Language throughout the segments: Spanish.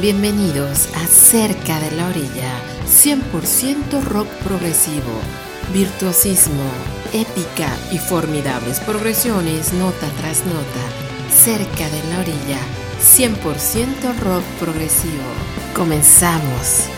Bienvenidos a Cerca de la Orilla, 100% rock progresivo, virtuosismo, épica y formidables progresiones nota tras nota. Cerca de la Orilla, 100% rock progresivo. Comenzamos.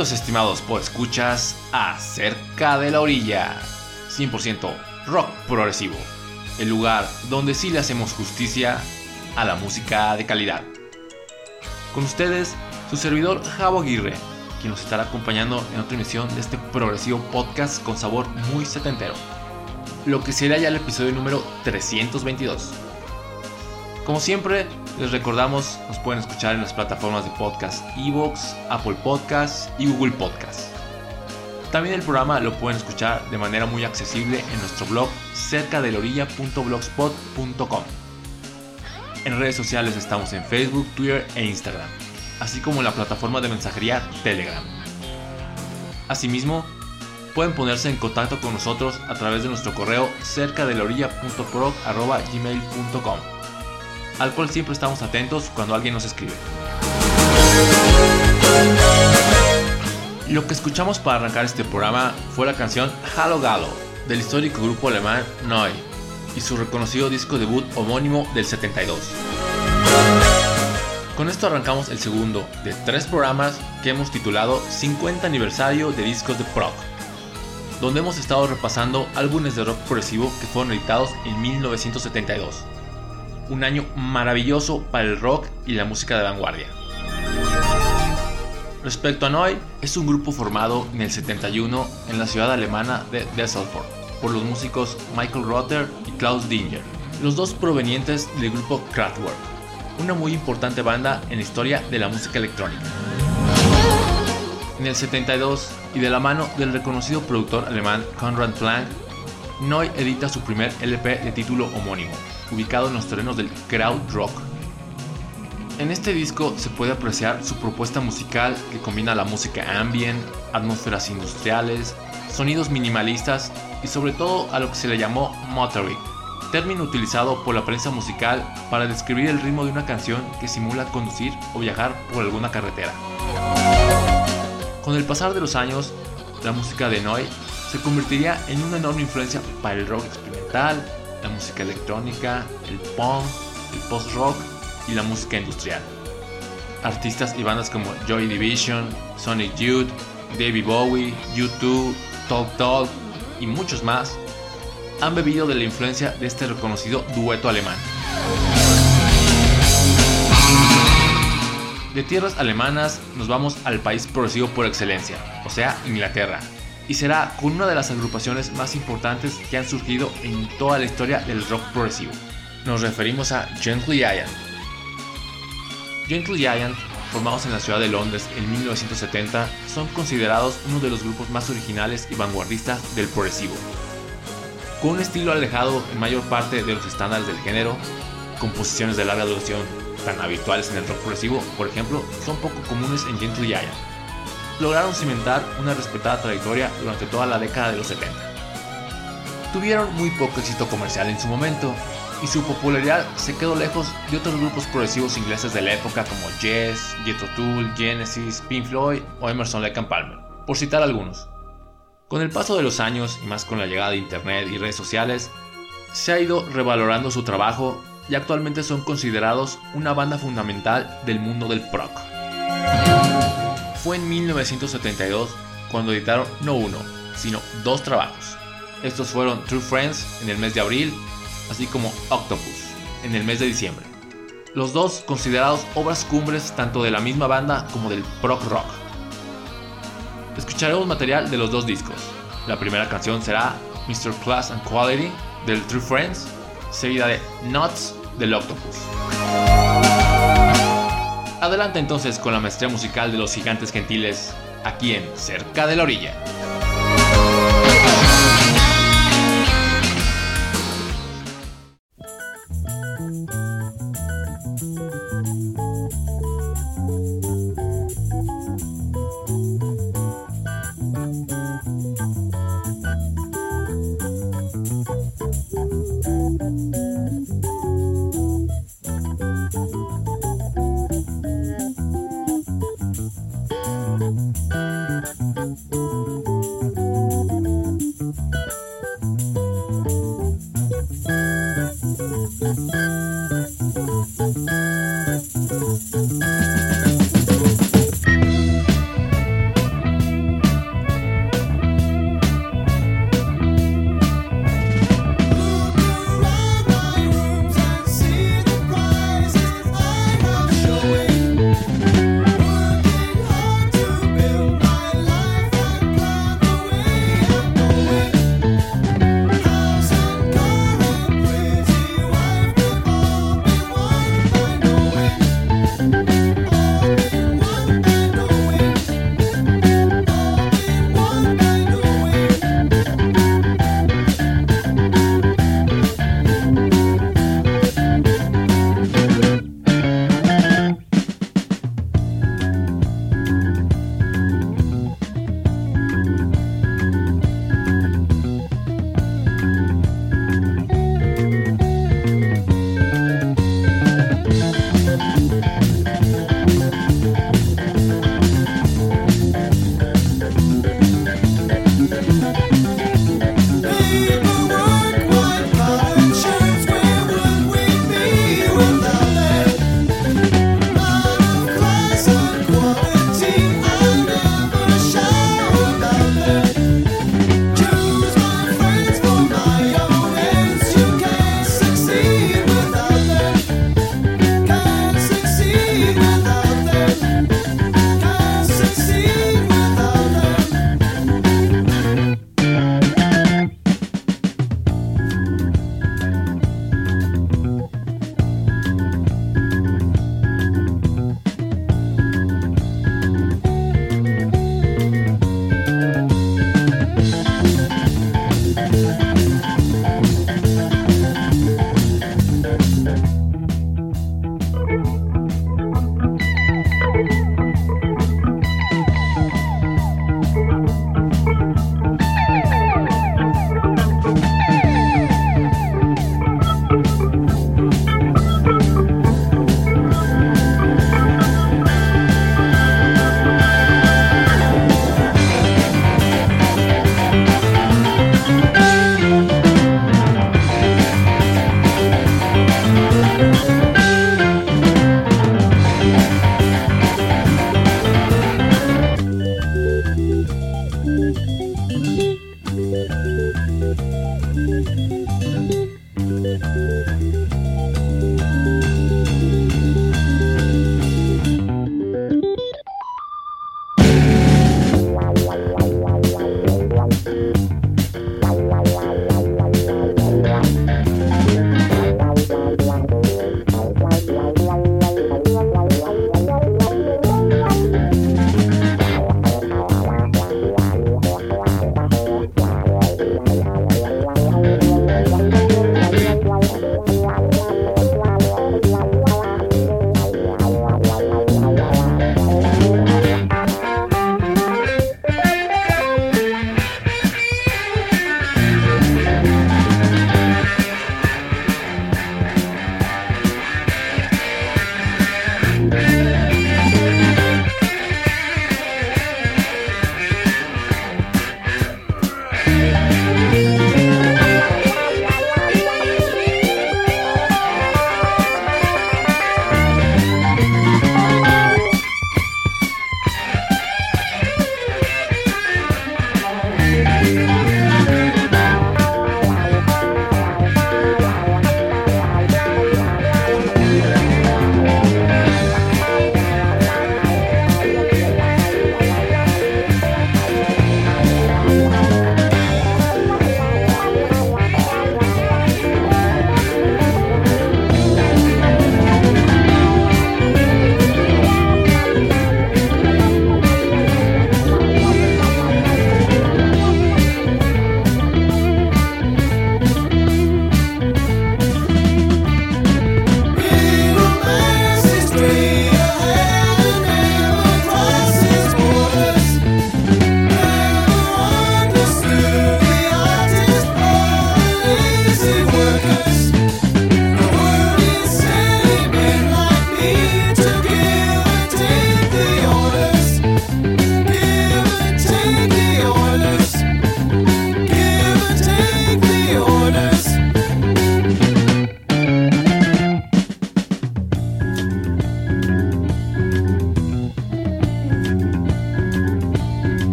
Bienvenidos estimados por escuchas a Cerca de la Orilla, 100% rock progresivo, el lugar donde sí le hacemos justicia a la música de calidad. Con ustedes, su servidor Javo Aguirre, quien nos estará acompañando en otra emisión de este progresivo podcast con sabor muy setentero, lo que será ya el episodio número 322. Como siempre, les recordamos, nos pueden escuchar en las plataformas de podcast Evox, Apple Podcasts y Google Podcasts. También el programa lo pueden escuchar de manera muy accesible en nuestro blog cerca de orilla.blogspot.com. En redes sociales estamos en Facebook, Twitter e Instagram, así como en la plataforma de mensajería Telegram. Asimismo, pueden ponerse en contacto con nosotros a través de nuestro correo cerca de gmail.com al cual siempre estamos atentos cuando alguien nos escribe. Lo que escuchamos para arrancar este programa fue la canción Halo Galo del histórico grupo alemán Neu y su reconocido disco debut homónimo del 72. Con esto arrancamos el segundo de tres programas que hemos titulado 50 aniversario de discos de prog, donde hemos estado repasando álbumes de rock progresivo que fueron editados en 1972 un año maravilloso para el rock y la música de vanguardia. Respecto a Neu, es un grupo formado en el 71 en la ciudad alemana de Düsseldorf por los músicos Michael Rother y Klaus Dinger, los dos provenientes del grupo Kraftwerk, una muy importante banda en la historia de la música electrónica. En el 72, y de la mano del reconocido productor alemán Konrad Planck, Neu edita su primer LP de título homónimo, ubicado en los terrenos del crowd rock. En este disco se puede apreciar su propuesta musical que combina la música ambient, atmósferas industriales, sonidos minimalistas y sobre todo a lo que se le llamó motoring, término utilizado por la prensa musical para describir el ritmo de una canción que simula conducir o viajar por alguna carretera. Con el pasar de los años, la música de Noy se convertiría en una enorme influencia para el rock experimental, la música electrónica, el punk, el post-rock y la música industrial. Artistas y bandas como Joy Division, Sonic Youth, David Bowie, U2, Talk Talk y muchos más han bebido de la influencia de este reconocido dueto alemán. De tierras alemanas nos vamos al país progresivo por excelencia, o sea, Inglaterra, y será con una de las agrupaciones más importantes que han surgido en toda la historia del rock progresivo. Nos referimos a Gently Giant. Gently Giant, formados en la ciudad de Londres en 1970, son considerados uno de los grupos más originales y vanguardistas del progresivo. Con un estilo alejado en mayor parte de los estándares del género, composiciones de larga duración tan habituales en el rock progresivo, por ejemplo, son poco comunes en Gently Giant lograron cimentar una respetada trayectoria durante toda la década de los 70. Tuvieron muy poco éxito comercial en su momento, y su popularidad se quedó lejos de otros grupos progresivos ingleses de la época como Yes, Jethro Tull, Genesis, Pink Floyd o Emerson Lake Palmer, por citar algunos. Con el paso de los años y más con la llegada de internet y redes sociales, se ha ido revalorando su trabajo y actualmente son considerados una banda fundamental del mundo del prog fue en 1972 cuando editaron no uno, sino dos trabajos. Estos fueron True Friends en el mes de abril, así como Octopus en el mes de diciembre. Los dos considerados obras cumbres tanto de la misma banda como del prog rock. Escucharemos material de los dos discos. La primera canción será Mr. Class and Quality del True Friends, seguida de Nuts del Octopus. Adelante entonces con la maestría musical de los gigantes gentiles, aquí en Cerca de la Orilla.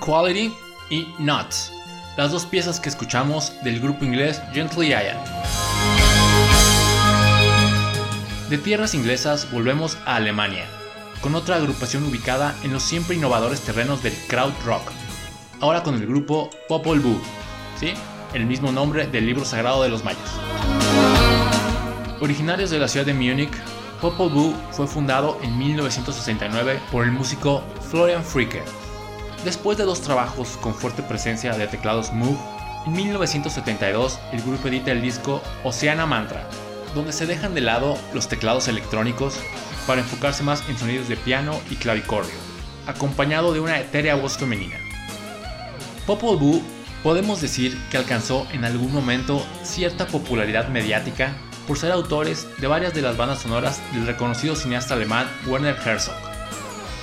Quality y Nuts, las dos piezas que escuchamos del grupo inglés Gently Giant. De tierras inglesas volvemos a Alemania, con otra agrupación ubicada en los siempre innovadores terrenos del crowd rock, ahora con el grupo Popol Vuh, ¿sí? el mismo nombre del libro sagrado de los mayas. Originarios de la ciudad de Múnich, Popol Vuh fue fundado en 1969 por el músico Florian Fricke. Después de dos trabajos con fuerte presencia de teclados Moog, en 1972 el grupo edita el disco Oceana Mantra, donde se dejan de lado los teclados electrónicos para enfocarse más en sonidos de piano y clavicordio. acompañado de una etérea voz femenina. Popol Vuh podemos decir que alcanzó en algún momento cierta popularidad mediática por ser autores de varias de las bandas sonoras del reconocido cineasta alemán Werner Herzog,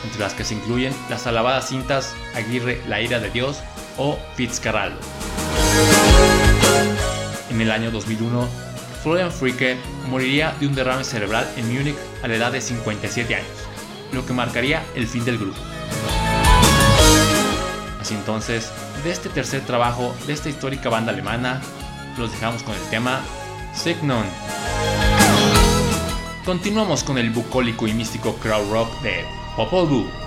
entre las que se incluyen las alabadas cintas Aguirre, La ira de Dios o Fitzcarraldo. En el año 2001, Florian Fricke moriría de un derrame cerebral en Múnich a la edad de 57 años, lo que marcaría el fin del grupo. Así entonces, de este tercer trabajo de esta histórica banda alemana, los dejamos con el tema Signon. Continuamos con el bucólico y místico crowd rock de Popol Vuh.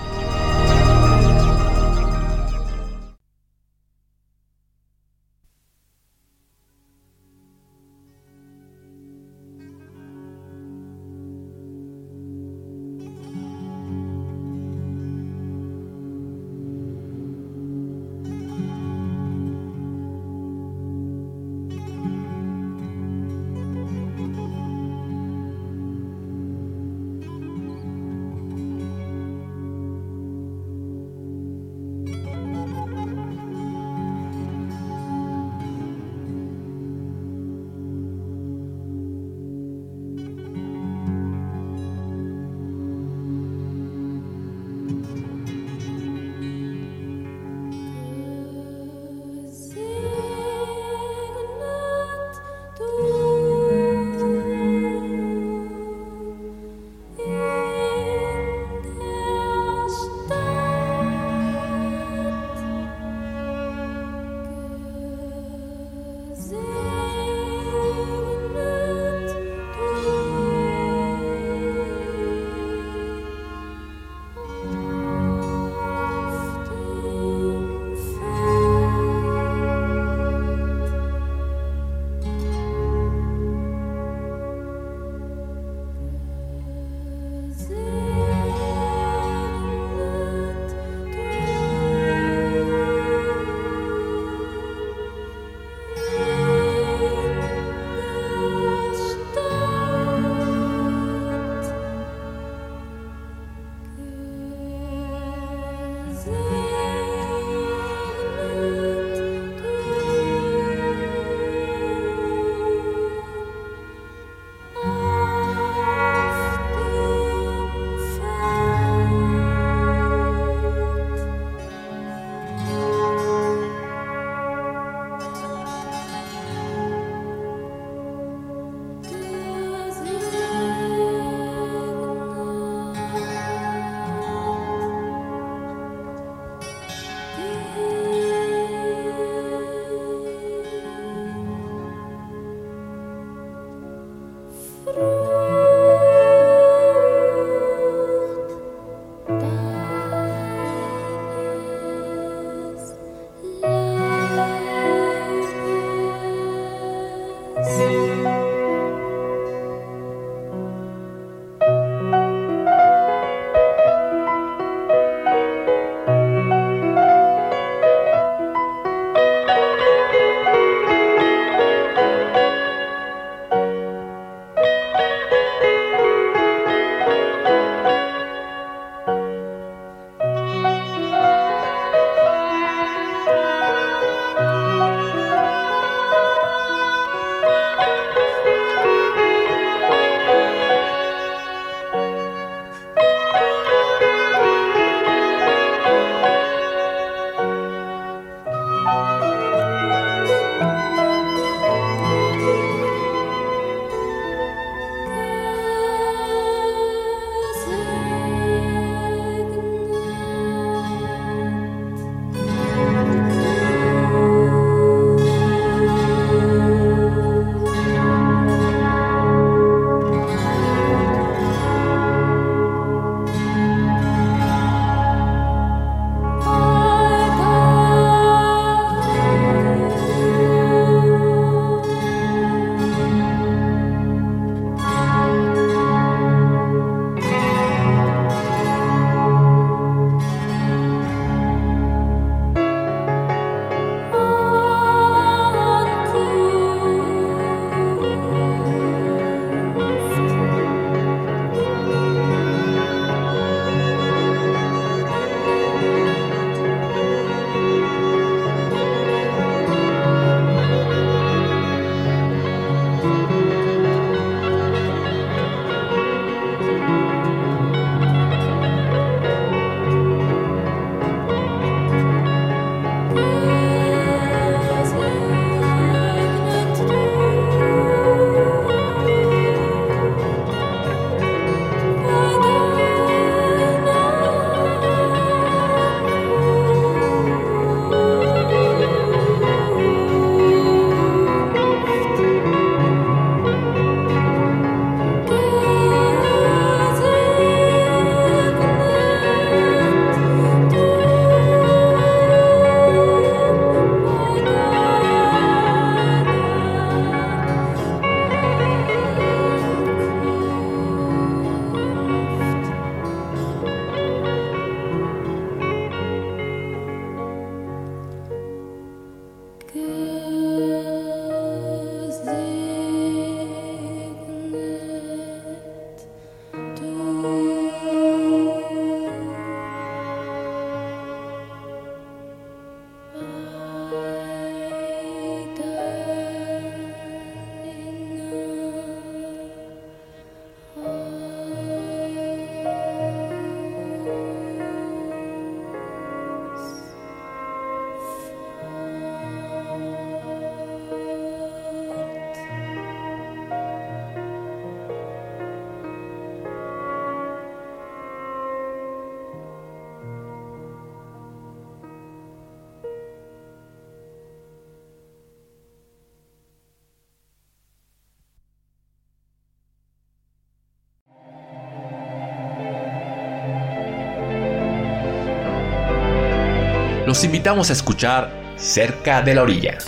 Los invitamos a escuchar Cerca de la Orilla.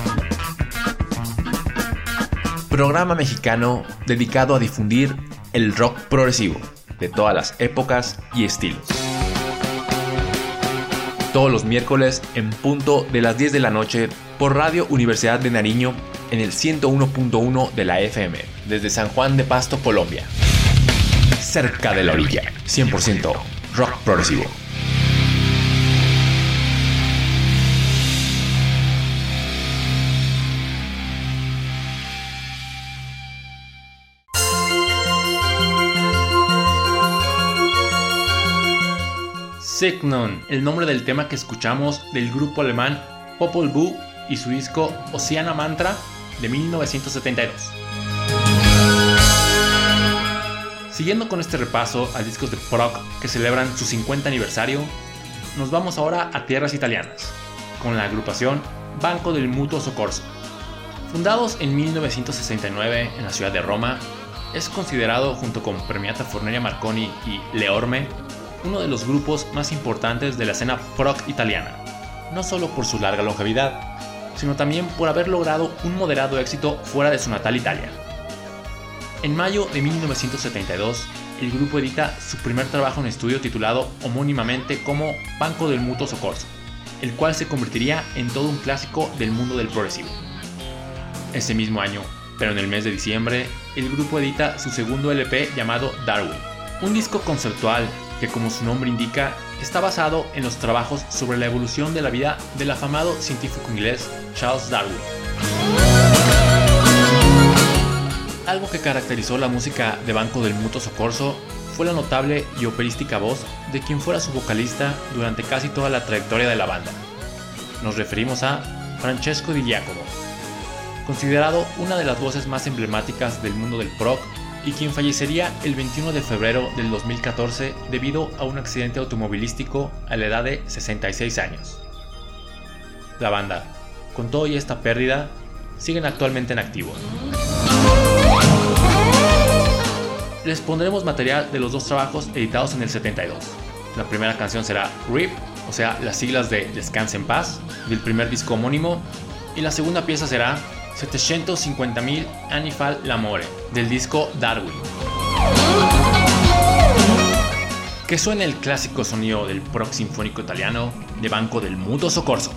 Programa mexicano dedicado a difundir el rock progresivo de todas las épocas y estilos. Todos los miércoles en punto de las 10 de la noche por Radio Universidad de Nariño en el 101.1 de la FM, desde San Juan de Pasto, Colombia. Cerca de la orilla, 100% rock progresivo. Signon, el nombre del tema que escuchamos del grupo alemán Popol Vuh y su disco Oceana Mantra de 1972. Siguiendo con este repaso a discos de prog que celebran su 50 aniversario, nos vamos ahora a tierras italianas, con la agrupación Banco del Mutuo Soccorso. Fundados en 1969 en la ciudad de Roma, es considerado junto con Premiata Forneria Marconi y Leorme uno de los grupos más importantes de la escena prog italiana, no solo por su larga longevidad, sino también por haber logrado un moderado éxito fuera de su natal Italia. En mayo de 1972, el grupo edita su primer trabajo en estudio titulado homónimamente como Banco del Mutuo Socorso, el cual se convertiría en todo un clásico del mundo del progresivo. Ese mismo año, pero en el mes de diciembre, el grupo edita su segundo LP llamado Darwin, un disco conceptual que como su nombre indica, está basado en los trabajos sobre la evolución de la vida del afamado científico inglés Charles Darwin. Algo que caracterizó la música de Banco del Mutuo Socorso fue la notable y operística voz de quien fuera su vocalista durante casi toda la trayectoria de la banda. Nos referimos a Francesco Di Giacomo, considerado una de las voces más emblemáticas del mundo del prog y quien fallecería el 21 de febrero del 2014 debido a un accidente automovilístico a la edad de 66 años. La banda, con todo y esta pérdida, siguen actualmente en activo. Les pondremos material de los dos trabajos editados en el 72. La primera canción será RIP, o sea, las siglas de Descanse en Paz, del primer disco homónimo, y la segunda pieza será 750.000 Anifal L'Amore del disco Darwin. Que suena el clásico sonido del proc sinfónico italiano de Banco del Mutuo Soccorso.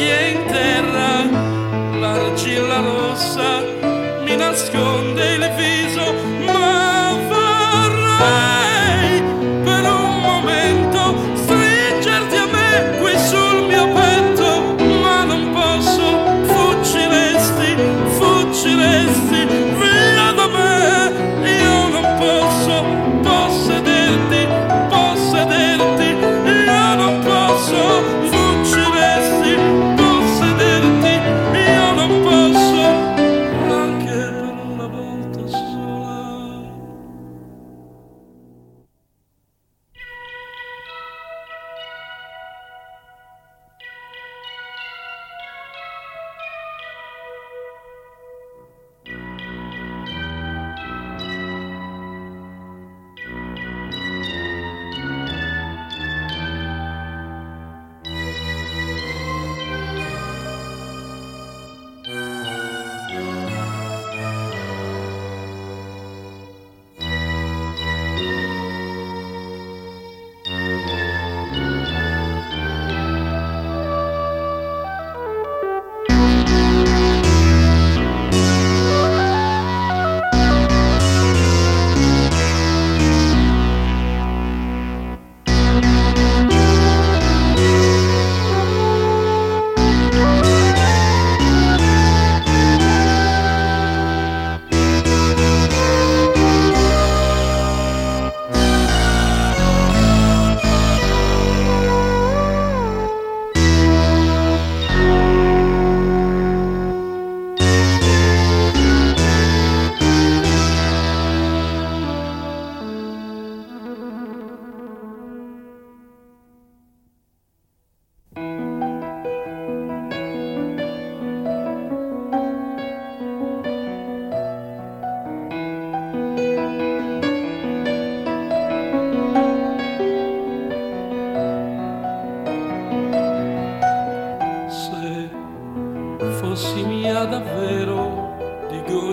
L'unghie in terra, l'argilla rossa mi nasconde il viso,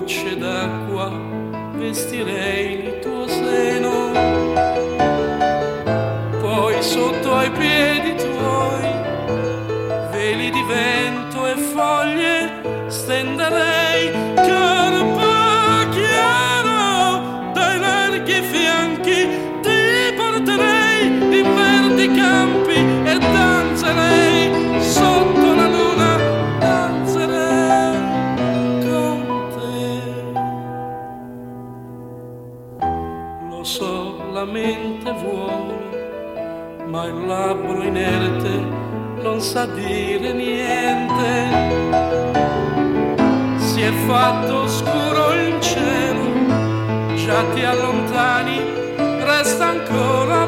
gocce d'acqua vestirei il tuo seno, poi sotto ai piedi tuoi, il labbro inerte non sa dire niente. Si è fatto scuro il cielo, già ti allontani, resta ancora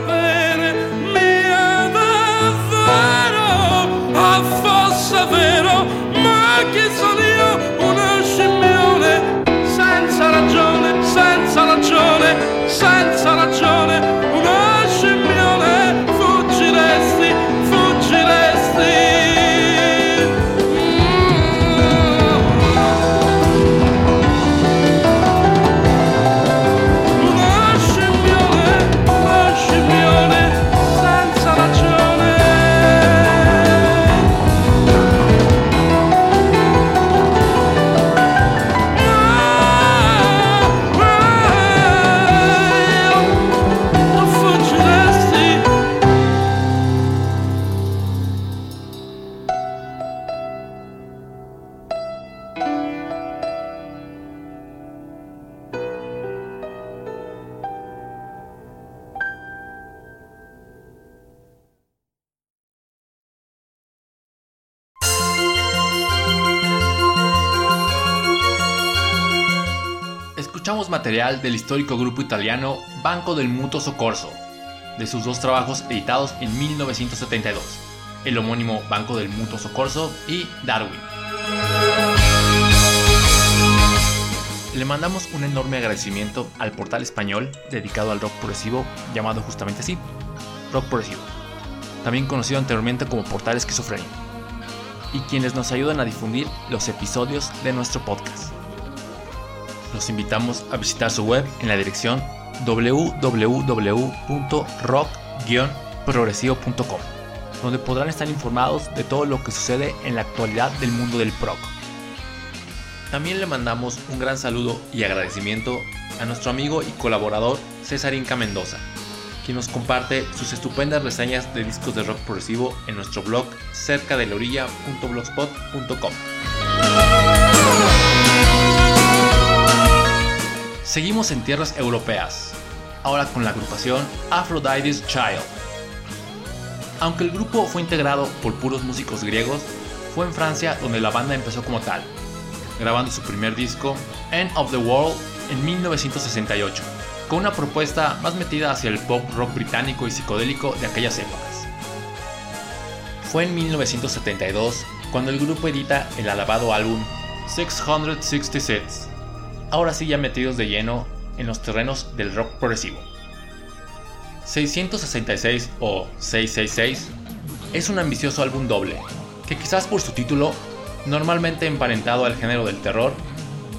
Del histórico grupo italiano Banco del Mutuo Soccorso, de sus dos trabajos editados en 1972, el homónimo Banco del Mutuo Soccorso y Darwin. Le mandamos un enorme agradecimiento al portal español dedicado al rock progresivo llamado justamente así, Rock Progresivo, también conocido anteriormente como Portal Esquizofrenia, y quienes nos ayudan a difundir los episodios de nuestro podcast. Los invitamos a visitar su web en la dirección www.rock-progresivo.com, donde podrán estar informados de todo lo que sucede en la actualidad del mundo del prog. También le mandamos un gran saludo y agradecimiento a nuestro amigo y colaborador César Inca Mendoza, quien nos comparte sus estupendas reseñas de discos de rock progresivo en nuestro blog cerca Seguimos en tierras europeas, ahora con la agrupación Aphrodite's Child. Aunque el grupo fue integrado por puros músicos griegos, fue en Francia donde la banda empezó como tal, grabando su primer disco, End of the World, en 1968, con una propuesta más metida hacia el pop rock británico y psicodélico de aquellas épocas. Fue en 1972 cuando el grupo edita el alabado álbum 666, ahora sí ya metidos de lleno en los terrenos del rock progresivo. 666 o 666 es un ambicioso álbum doble, que quizás por su título, normalmente emparentado al género del terror,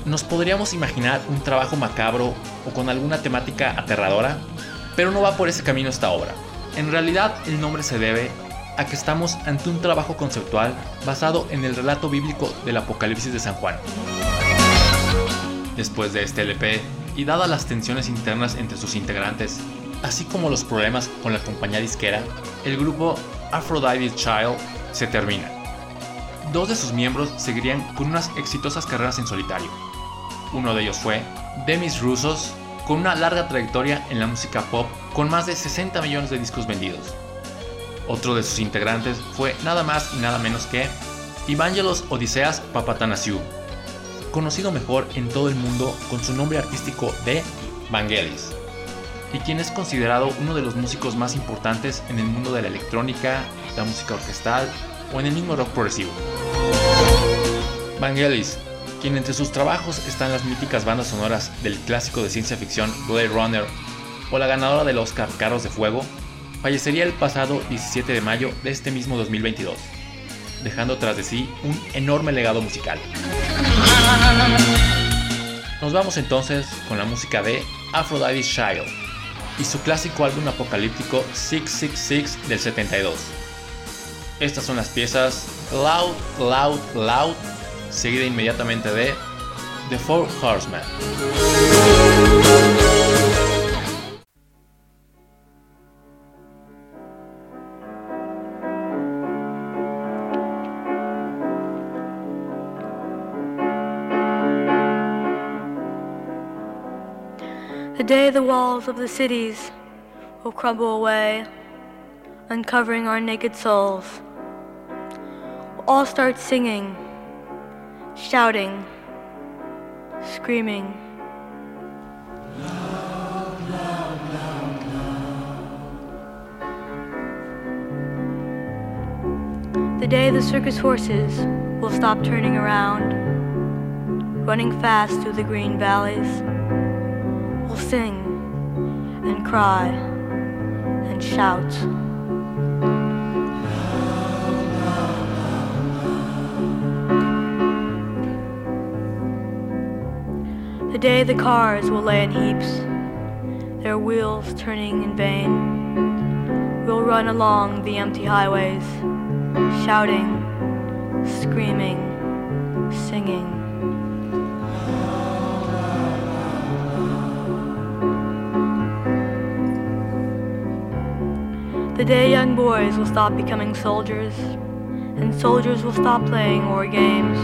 nos podríamos imaginar un trabajo macabro o con alguna temática aterradora, pero no va por ese camino esta obra. En realidad el nombre se debe a que estamos ante un trabajo conceptual basado en el relato bíblico del Apocalipsis de San Juan. Después de este LP, y dadas las tensiones internas entre sus integrantes, así como los problemas con la compañía disquera, el grupo Aphrodite Child se termina. Dos de sus miembros seguirían con unas exitosas carreras en solitario. Uno de ellos fue Demis Roussos, con una larga trayectoria en la música pop con más de 60 millones de discos vendidos. Otro de sus integrantes fue nada más y nada menos que Evangelos Odiseas Papatanasiou, conocido mejor en todo el mundo con su nombre artístico de Vangelis, y quien es considerado uno de los músicos más importantes en el mundo de la electrónica, la música orquestal o en el mismo rock progresivo. Vangelis, quien entre sus trabajos están las míticas bandas sonoras del clásico de ciencia ficción Blade Runner o la ganadora del Oscar Carros de Fuego, fallecería el pasado 17 de mayo de este mismo 2022, dejando tras de sí un enorme legado musical. Nos vamos entonces con la música de Aphrodite's Child y su clásico álbum apocalíptico 666 del 72. Estas son las piezas Loud, Loud, Loud, seguida inmediatamente de The Four Horsemen. The day the walls of the cities will crumble away, uncovering our naked souls. We'll all start singing, shouting, screaming. The day the circus horses will stop turning around, running fast through the green valleys sing and cry and shout. The day the cars will lay in heaps, their wheels turning in vain, we'll run along the empty highways, shouting, screaming, singing. The day young boys will stop becoming soldiers, and soldiers will stop playing war games.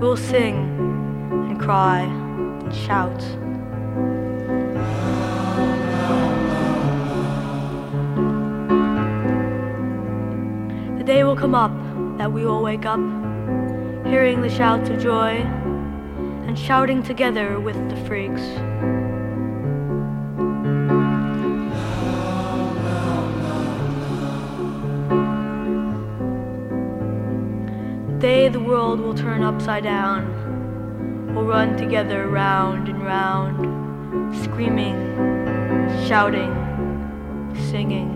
We'll sing and cry and shout. The day will come up that we will wake up, hearing the shouts of joy and shouting together with the freaks. Day the world will turn upside down. We'll run together round and round, screaming, shouting, singing.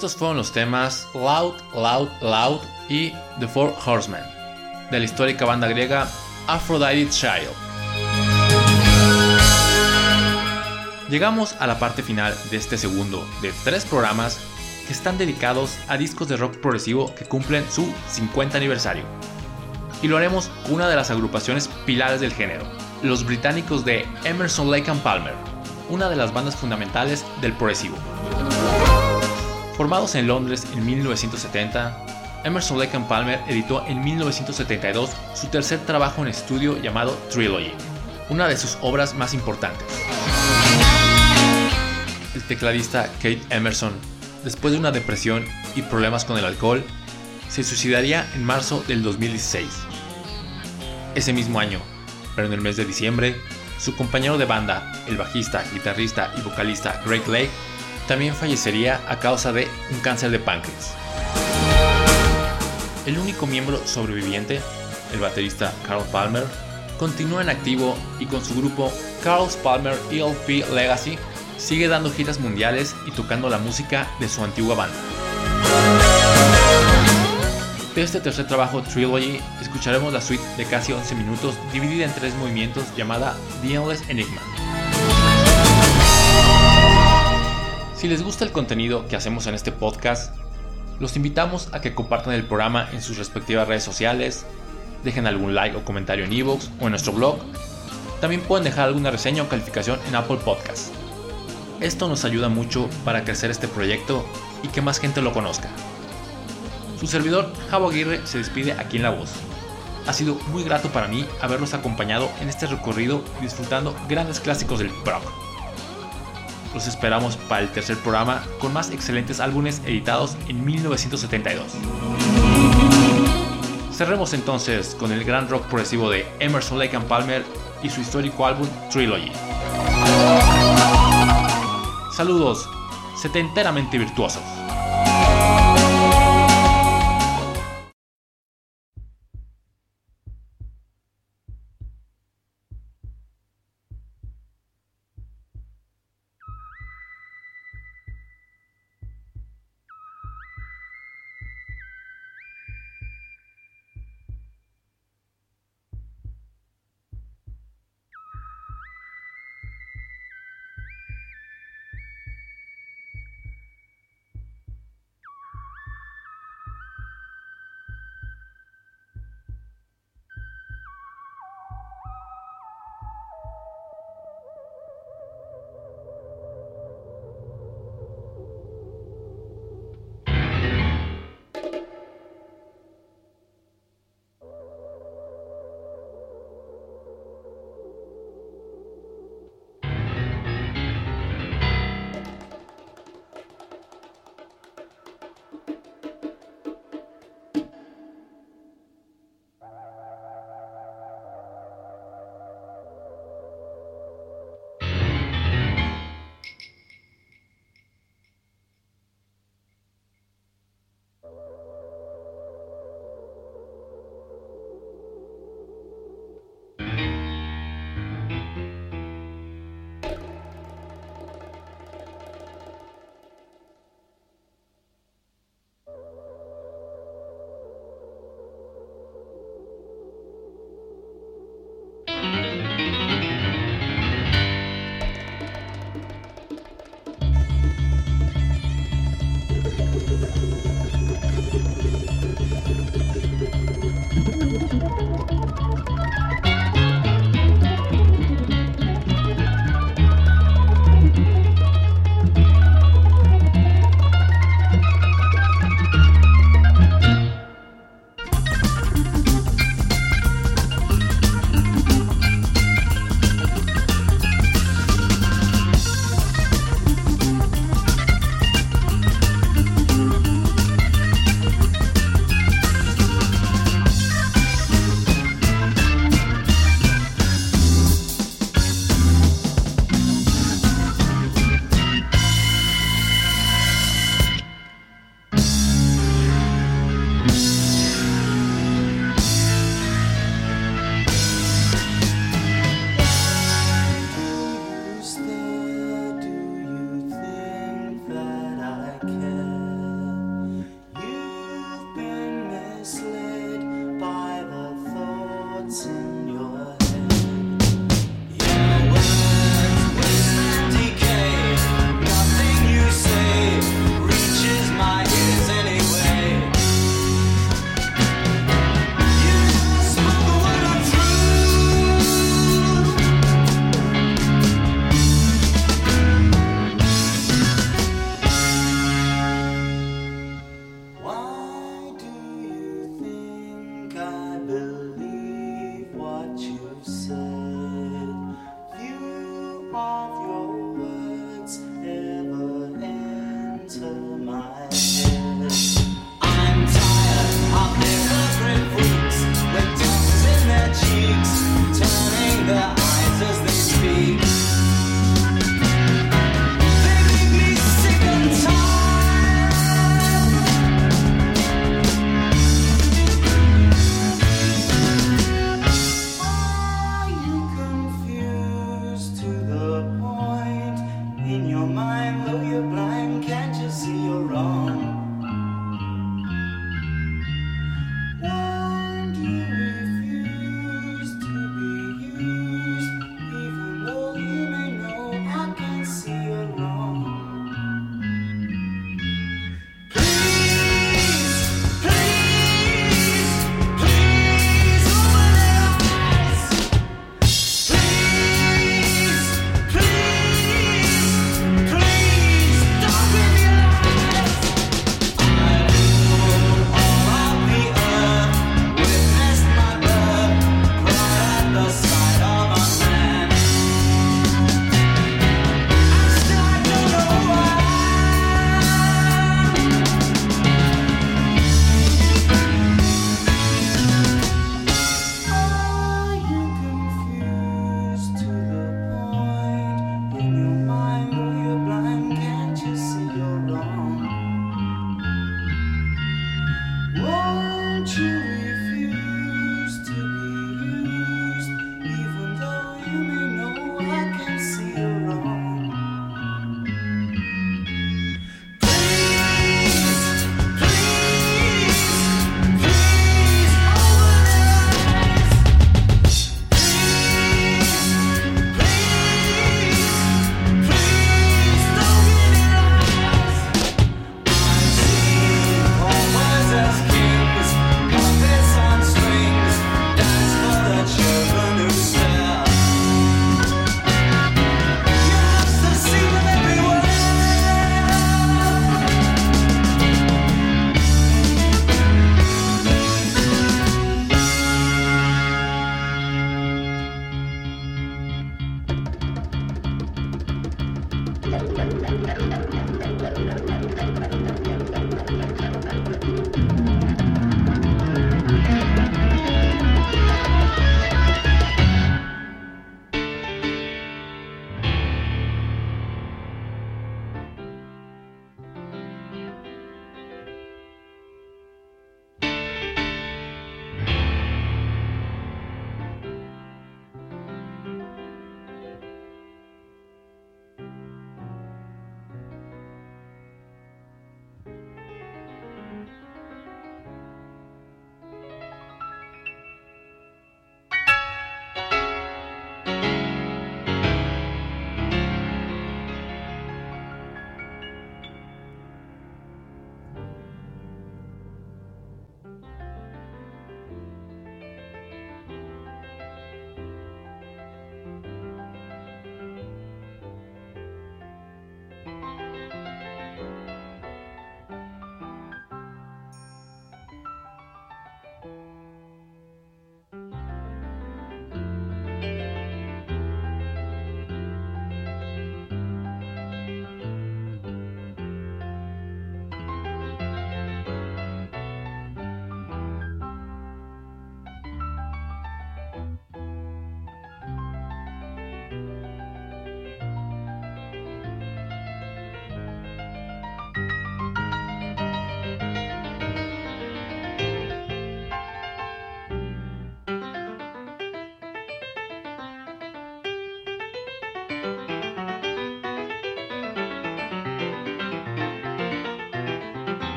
Estos fueron los temas Loud, Loud, Loud y The Four Horsemen, de la histórica banda griega Aphrodite Child. Llegamos a la parte final de este segundo de tres programas que están dedicados a discos de rock progresivo que cumplen su 50 aniversario. Y lo haremos con una de las agrupaciones pilares del género, los británicos de Emerson Lake and Palmer, una de las bandas fundamentales del progresivo. Formados en Londres en 1970, Emerson Lake and Palmer editó en 1972 su tercer trabajo en estudio llamado Trilogy, una de sus obras más importantes. El tecladista Kate Emerson, después de una depresión y problemas con el alcohol, se suicidaría en marzo del 2016. Ese mismo año, pero en el mes de diciembre, su compañero de banda, el bajista, guitarrista y vocalista Greg Lake, también fallecería a causa de un cáncer de páncreas. El único miembro sobreviviente, el baterista Carl Palmer, continúa en activo y con su grupo Carl's Palmer ELP Legacy sigue dando giras mundiales y tocando la música de su antigua banda. De este tercer trabajo, Trilogy, escucharemos la suite de casi 11 minutos dividida en tres movimientos llamada The Endless Enigma. Si les gusta el contenido que hacemos en este podcast, los invitamos a que compartan el programa en sus respectivas redes sociales, dejen algún like o comentario en iVoox o en nuestro blog. También pueden dejar alguna reseña o calificación en Apple Podcasts. Esto nos ayuda mucho para crecer este proyecto y que más gente lo conozca. Su servidor, Javo Aguirre, se despide aquí en La Voz. Ha sido muy grato para mí haberlos acompañado en este recorrido disfrutando grandes clásicos del rock. Los esperamos para el tercer programa con más excelentes álbumes editados en 1972. Cerremos entonces con el gran rock progresivo de Emerson Lake and Palmer y su histórico álbum Trilogy. Saludos, setenteramente virtuosos.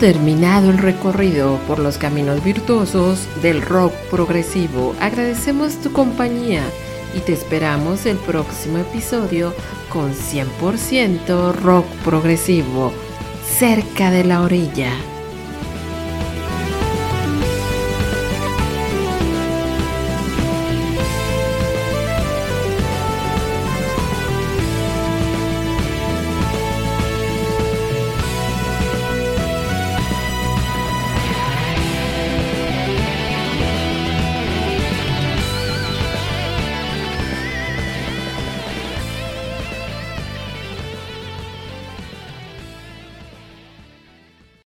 Terminado el recorrido por los caminos virtuosos del rock progresivo. Agradecemos tu compañía y te esperamos el próximo episodio con 100% rock progresivo cerca de la orilla.